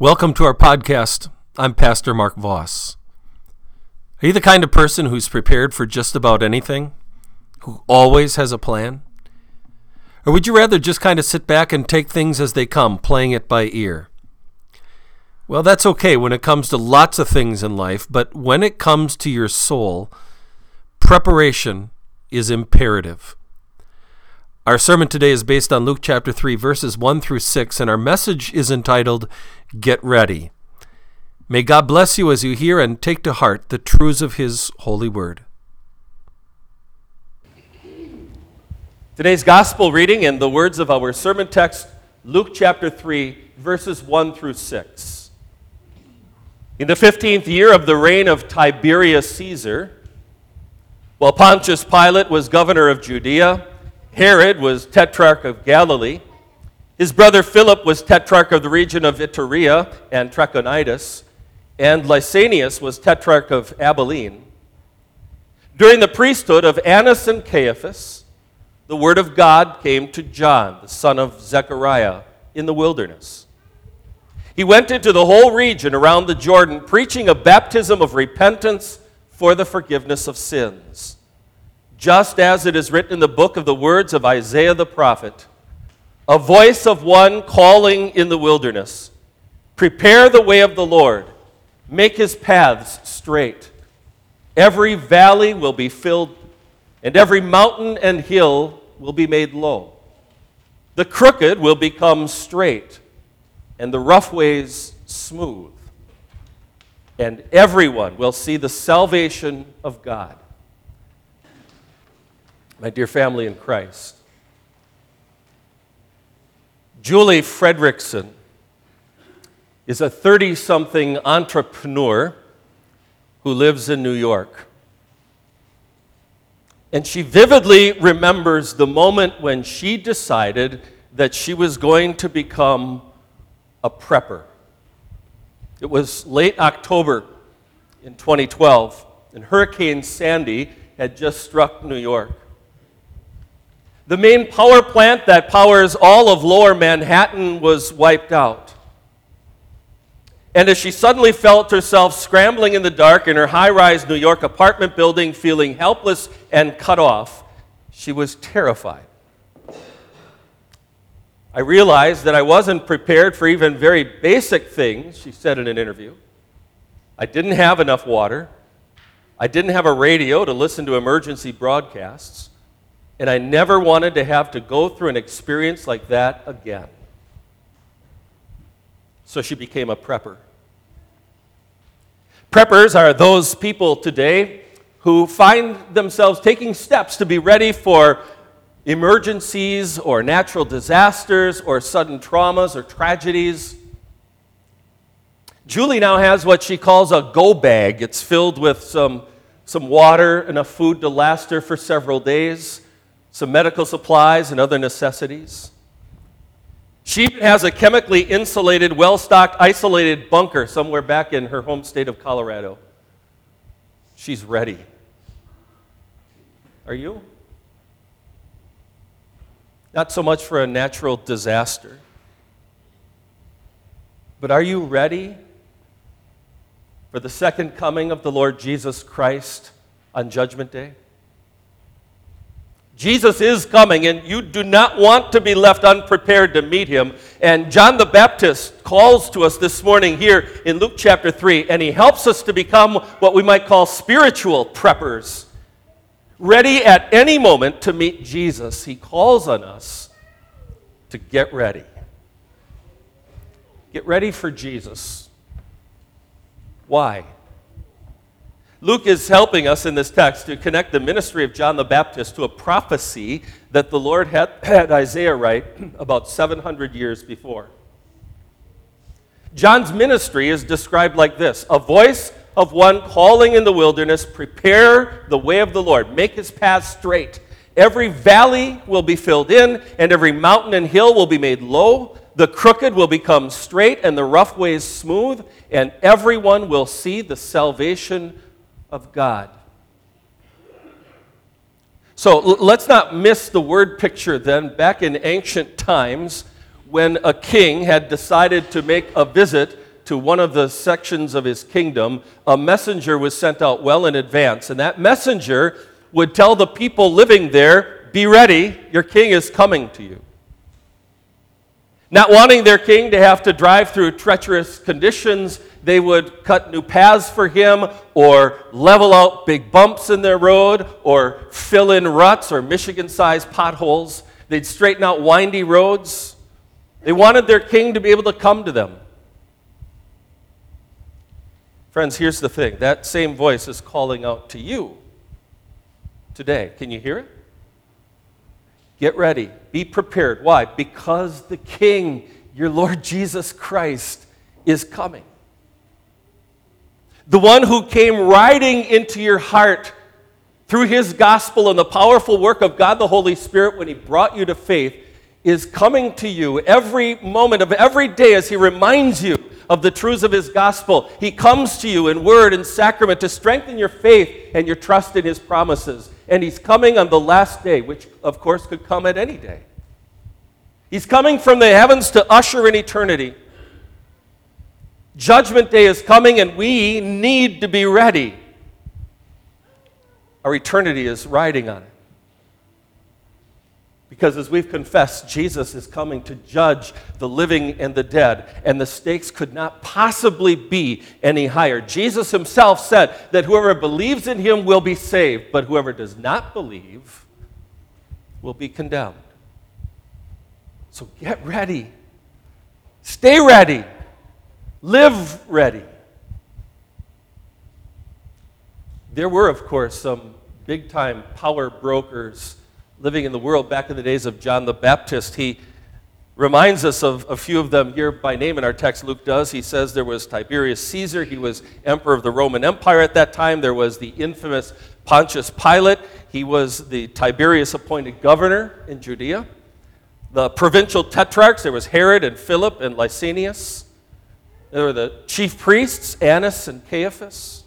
Welcome to our podcast. I'm Pastor Mark Voss. Are you the kind of person who's prepared for just about anything? Who always has a plan? Or would you rather just kind of sit back and take things as they come, playing it by ear? Well, that's okay when it comes to lots of things in life, but when it comes to your soul, preparation is imperative. Our sermon today is based on Luke chapter 3, verses 1 through 6, and our message is entitled Get Ready. May God bless you as you hear and take to heart the truths of His holy word. Today's gospel reading and the words of our sermon text, Luke chapter 3, verses 1 through 6. In the 15th year of the reign of Tiberius Caesar, while Pontius Pilate was governor of Judea, Herod was tetrarch of Galilee, his brother Philip was tetrarch of the region of Iturea and Trachonitis, and Lysanias was tetrarch of Abilene. During the priesthood of Annas and Caiaphas, the word of God came to John, the son of Zechariah, in the wilderness. He went into the whole region around the Jordan, preaching a baptism of repentance for the forgiveness of sins. Just as it is written in the book of the words of Isaiah the prophet a voice of one calling in the wilderness Prepare the way of the Lord, make his paths straight. Every valley will be filled, and every mountain and hill will be made low. The crooked will become straight, and the rough ways smooth. And everyone will see the salvation of God. My dear family in Christ, Julie Fredrickson is a 30 something entrepreneur who lives in New York. And she vividly remembers the moment when she decided that she was going to become a prepper. It was late October in 2012, and Hurricane Sandy had just struck New York. The main power plant that powers all of lower Manhattan was wiped out. And as she suddenly felt herself scrambling in the dark in her high rise New York apartment building, feeling helpless and cut off, she was terrified. I realized that I wasn't prepared for even very basic things, she said in an interview. I didn't have enough water. I didn't have a radio to listen to emergency broadcasts. And I never wanted to have to go through an experience like that again. So she became a prepper. Preppers are those people today who find themselves taking steps to be ready for emergencies or natural disasters or sudden traumas or tragedies. Julie now has what she calls a go bag. It's filled with some, some water, enough food to last her for several days, some medical supplies, and other necessities. She has a chemically insulated, well stocked, isolated bunker somewhere back in her home state of Colorado. She's ready. Are you? Not so much for a natural disaster, but are you ready for the second coming of the Lord Jesus Christ on Judgment Day? Jesus is coming, and you do not want to be left unprepared to meet him. And John the Baptist calls to us this morning here in Luke chapter 3, and he helps us to become what we might call spiritual preppers, ready at any moment to meet Jesus. He calls on us to get ready. Get ready for Jesus. Why? Luke is helping us in this text to connect the ministry of John the Baptist to a prophecy that the Lord had, had Isaiah write about 700 years before. John's ministry is described like this a voice of one calling in the wilderness, prepare the way of the Lord, make his path straight. Every valley will be filled in, and every mountain and hill will be made low. The crooked will become straight, and the rough ways smooth, and everyone will see the salvation of God. So let's not miss the word picture then. Back in ancient times, when a king had decided to make a visit to one of the sections of his kingdom, a messenger was sent out well in advance. And that messenger would tell the people living there, Be ready, your king is coming to you. Not wanting their king to have to drive through treacherous conditions, they would cut new paths for him or level out big bumps in their road or fill in ruts or Michigan sized potholes. They'd straighten out windy roads. They wanted their king to be able to come to them. Friends, here's the thing that same voice is calling out to you today. Can you hear it? Get ready. Be prepared. Why? Because the King, your Lord Jesus Christ, is coming. The one who came riding into your heart through his gospel and the powerful work of God the Holy Spirit when he brought you to faith is coming to you every moment of every day as he reminds you of the truths of his gospel. He comes to you in word and sacrament to strengthen your faith and your trust in his promises. And he's coming on the last day, which of course could come at any day. He's coming from the heavens to usher in eternity. Judgment day is coming, and we need to be ready. Our eternity is riding on it. Because as we've confessed, Jesus is coming to judge the living and the dead, and the stakes could not possibly be any higher. Jesus himself said that whoever believes in him will be saved, but whoever does not believe will be condemned. So get ready. Stay ready. Live ready. There were, of course, some big time power brokers living in the world back in the days of John the Baptist. He reminds us of a few of them here by name in our text. Luke does. He says there was Tiberius Caesar, he was emperor of the Roman Empire at that time. There was the infamous Pontius Pilate, he was the Tiberius appointed governor in Judea. The provincial tetrarchs, there was Herod and Philip and Lysanias. There were the chief priests, Annas and Caiaphas.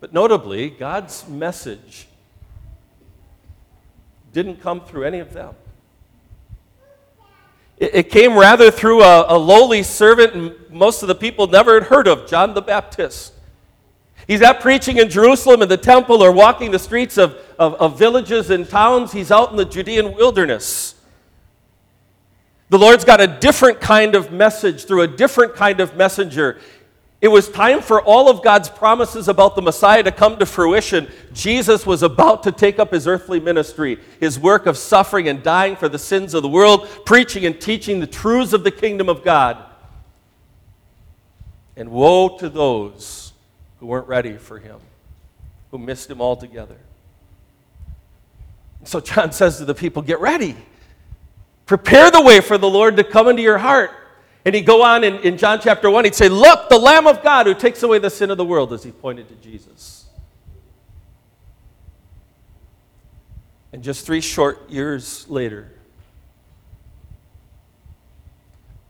But notably, God's message didn't come through any of them. It, it came rather through a, a lowly servant, and most of the people never had heard of, John the Baptist. He's out preaching in Jerusalem in the temple or walking the streets of, of, of villages and towns. He's out in the Judean wilderness. The Lord's got a different kind of message through a different kind of messenger. It was time for all of God's promises about the Messiah to come to fruition. Jesus was about to take up his earthly ministry, his work of suffering and dying for the sins of the world, preaching and teaching the truths of the kingdom of God. And woe to those who weren't ready for him, who missed him altogether. So John says to the people, Get ready. Prepare the way for the Lord to come into your heart. And he'd go on in, in John chapter 1, he'd say, Look, the Lamb of God who takes away the sin of the world, as he pointed to Jesus. And just three short years later,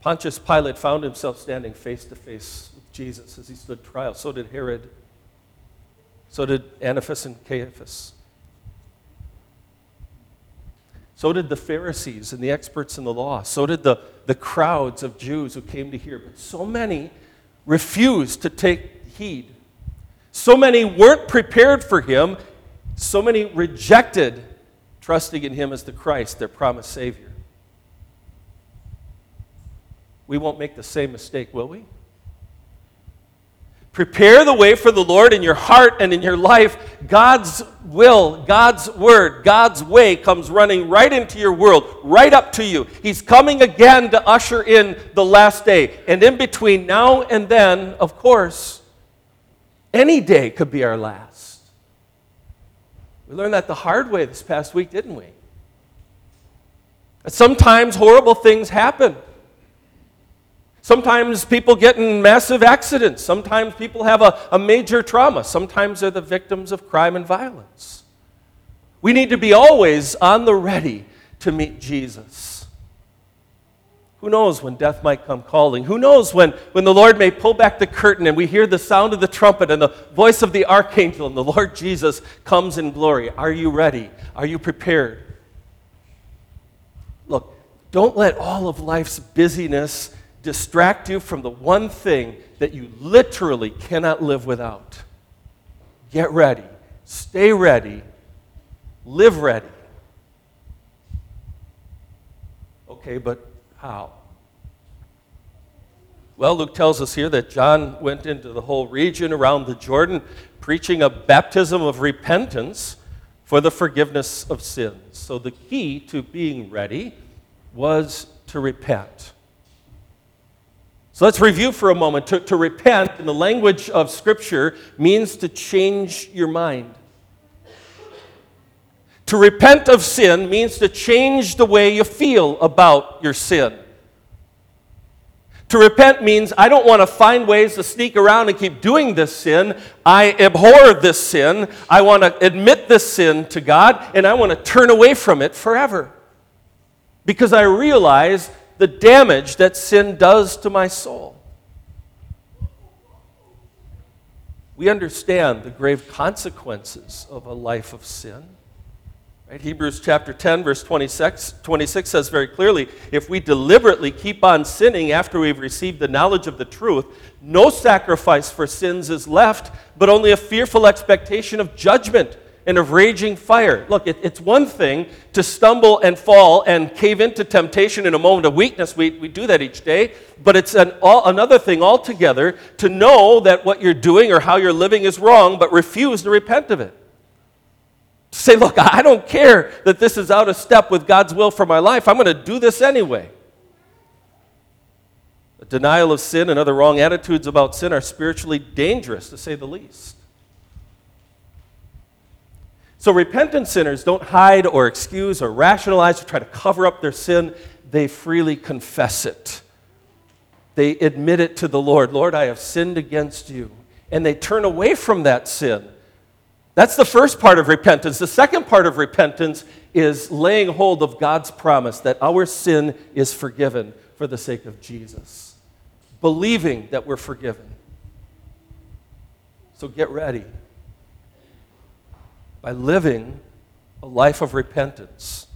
Pontius Pilate found himself standing face to face with Jesus as he stood trial. So did Herod. So did Annas and Caiaphas. So did the Pharisees and the experts in the law. So did the, the crowds of Jews who came to hear. But so many refused to take heed. So many weren't prepared for him. So many rejected trusting in him as the Christ, their promised Savior. We won't make the same mistake, will we? Prepare the way for the Lord in your heart and in your life. God's will, God's word, God's way comes running right into your world, right up to you. He's coming again to usher in the last day. And in between now and then, of course, any day could be our last. We learned that the hard way this past week, didn't we? Sometimes horrible things happen. Sometimes people get in massive accidents. Sometimes people have a, a major trauma. Sometimes they're the victims of crime and violence. We need to be always on the ready to meet Jesus. Who knows when death might come calling? Who knows when, when the Lord may pull back the curtain and we hear the sound of the trumpet and the voice of the archangel and the Lord Jesus comes in glory? Are you ready? Are you prepared? Look, don't let all of life's busyness distract you from the one thing that you literally cannot live without. Get ready, stay ready, live ready. Okay, but how? Well, Luke tells us here that John went into the whole region around the Jordan preaching a baptism of repentance for the forgiveness of sins. So the key to being ready was to repent. So let's review for a moment. To, to repent, in the language of Scripture, means to change your mind. To repent of sin means to change the way you feel about your sin. To repent means I don't want to find ways to sneak around and keep doing this sin. I abhor this sin. I want to admit this sin to God, and I want to turn away from it forever. Because I realize the damage that sin does to my soul. We understand the grave consequences of a life of sin. Right? Hebrews chapter 10, verse 26, 26 says very clearly if we deliberately keep on sinning after we've received the knowledge of the truth, no sacrifice for sins is left, but only a fearful expectation of judgment and of raging fire. Look, it, it's one thing to stumble and fall and cave into temptation in a moment of weakness. We, we do that each day. But it's an, all, another thing altogether to know that what you're doing or how you're living is wrong, but refuse to repent of it. Say, look, I don't care that this is out of step with God's will for my life. I'm going to do this anyway. A denial of sin and other wrong attitudes about sin are spiritually dangerous, to say the least. So, repentant sinners don't hide or excuse or rationalize or try to cover up their sin. They freely confess it. They admit it to the Lord Lord, I have sinned against you. And they turn away from that sin that's the first part of repentance. The second part of repentance is laying hold of God's promise that our sin is forgiven for the sake of Jesus, believing that we're forgiven. So get ready by living a life of repentance.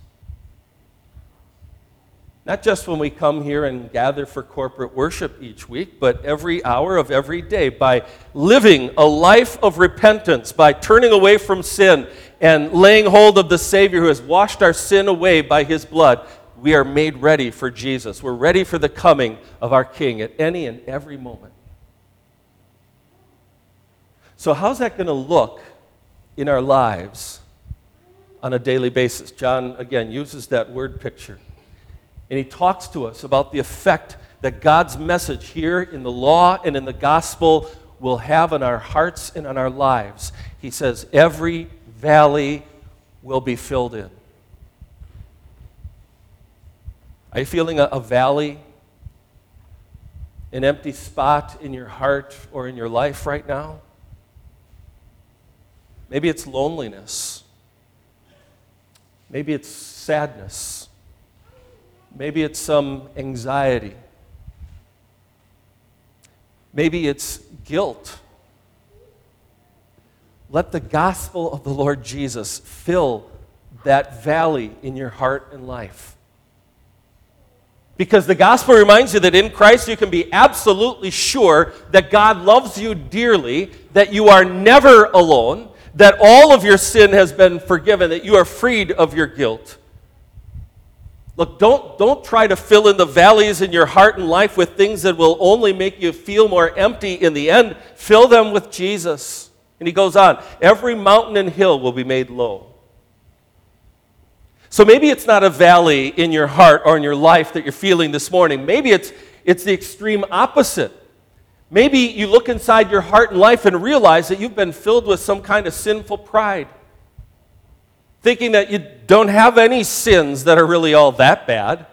Not just when we come here and gather for corporate worship each week, but every hour of every day by living a life of repentance, by turning away from sin and laying hold of the Savior who has washed our sin away by his blood. We are made ready for Jesus. We're ready for the coming of our King at any and every moment. So, how's that going to look in our lives on a daily basis? John, again, uses that word picture. And he talks to us about the effect that God's message here in the law and in the gospel will have on our hearts and on our lives. He says, Every valley will be filled in. Are you feeling a, a valley, an empty spot in your heart or in your life right now? Maybe it's loneliness. Maybe it's sadness. Maybe it's some anxiety. Maybe it's guilt. Let the gospel of the Lord Jesus fill that valley in your heart and life. Because the gospel reminds you that in Christ you can be absolutely sure that God loves you dearly, that you are never alone, that all of your sin has been forgiven, that you are freed of your guilt. Look, don't, don't try to fill in the valleys in your heart and life with things that will only make you feel more empty in the end. Fill them with Jesus. And he goes on every mountain and hill will be made low. So maybe it's not a valley in your heart or in your life that you're feeling this morning. Maybe it's, it's the extreme opposite. Maybe you look inside your heart and life and realize that you've been filled with some kind of sinful pride. Thinking that you don't have any sins that are really all that bad,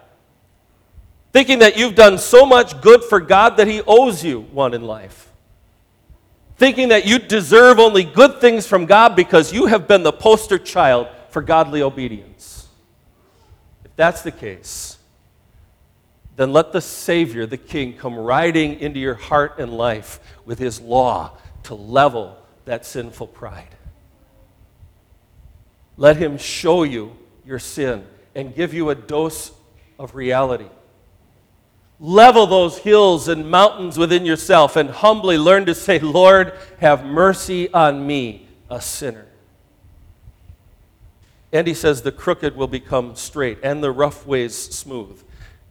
thinking that you've done so much good for God that He owes you one in life, thinking that you deserve only good things from God because you have been the poster child for godly obedience. If that's the case, then let the Savior, the King, come riding into your heart and life with His law to level that sinful pride. Let Him show you your sin and give you a dose of reality. level those hills and mountains within yourself and humbly learn to say, Lord, have mercy on me, a sinner. And he says, the crooked will become straight and the rough ways smooth.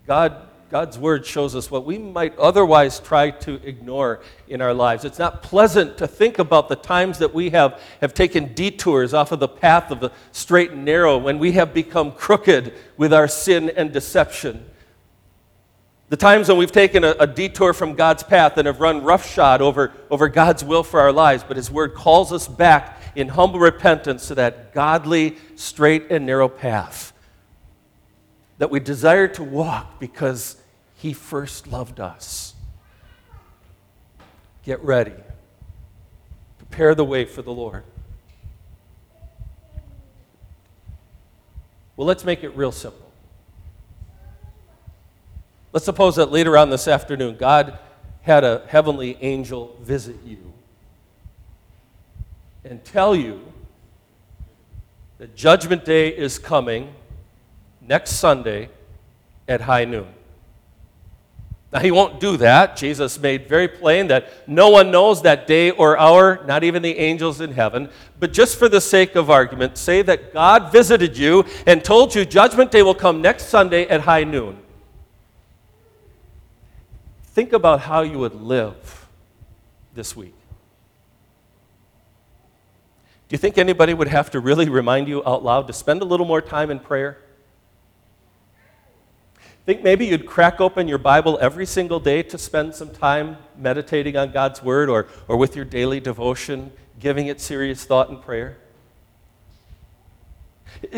God, God's word shows us what we might otherwise try to ignore in our lives. It's not pleasant to think about the times that we have, have taken detours off of the path of the straight and narrow, when we have become crooked with our sin and deception. The times when we've taken a, a, detour from God's path and have run roughshod over, over God's will for our lives, but His Word calls us back in humble repentance to that godly, straight, and narrow path that we desire to walk because He first loved us. Get ready, prepare the way for the Lord. Well, let's make it real simple. Let's suppose that later on this afternoon, God had a heavenly angel visit you and tell you that Judgment Day is coming next Sunday at high noon. Now, he won't do that. Jesus made very plain that no one knows that day or hour, not even the angels in heaven. But just for the sake of argument, say that God visited you and told you Judgment Day will come next Sunday at high noon think about how you would live this week. Do you think anybody would have to really remind you out loud to spend a little more time in prayer? Think maybe you'd crack open your Bible every single day to spend some time meditating on God's Word or, or with your daily devotion, giving it serious thought and prayer?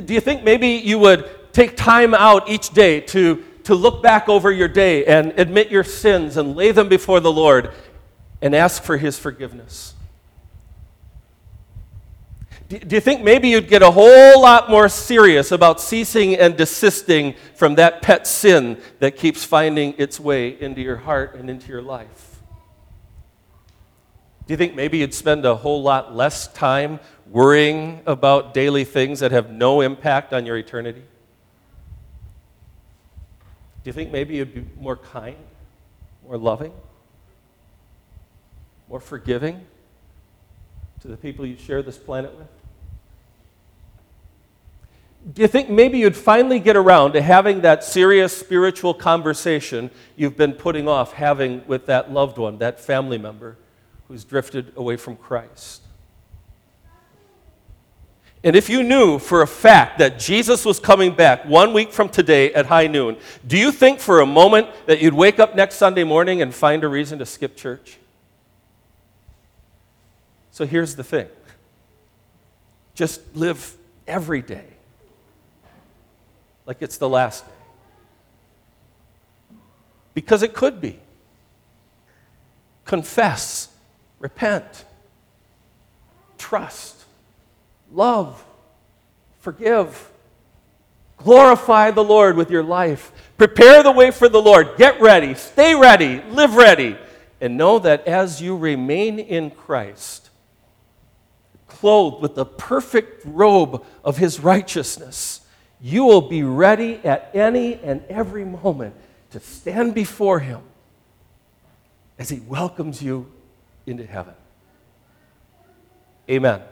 Do you think maybe you would take time out each day to to look back over your day and admit your sins and lay them before the Lord and ask for His forgiveness? Do you think maybe you'd get a whole lot more serious about ceasing and desisting from that pet sin that keeps finding its way into your heart and into your life? Do you think maybe you'd spend a whole lot less time worrying about daily things that have no impact on your eternity? Do you think maybe you'd be more kind, more loving, more forgiving to the people you share this planet with? Do you think maybe you'd finally get around to having that serious spiritual conversation you've been putting off having with that loved one, that family member who's drifted away from Christ? And if you knew for a fact that Jesus was coming back one week from today at high noon, do you think for a moment that you'd wake up next Sunday morning and find a reason to skip church? So here's the thing just live every day like it's the last day. Because it could be. Confess, repent, trust love, forgive. Glorify the Lord with your life. Prepare the way for the Lord. Get ready. Stay ready. Live ready. And know that as you remain in Christ, clothed with the perfect robe of his righteousness, you will be ready at any and every moment to stand before him as he welcomes you into heaven. Amen.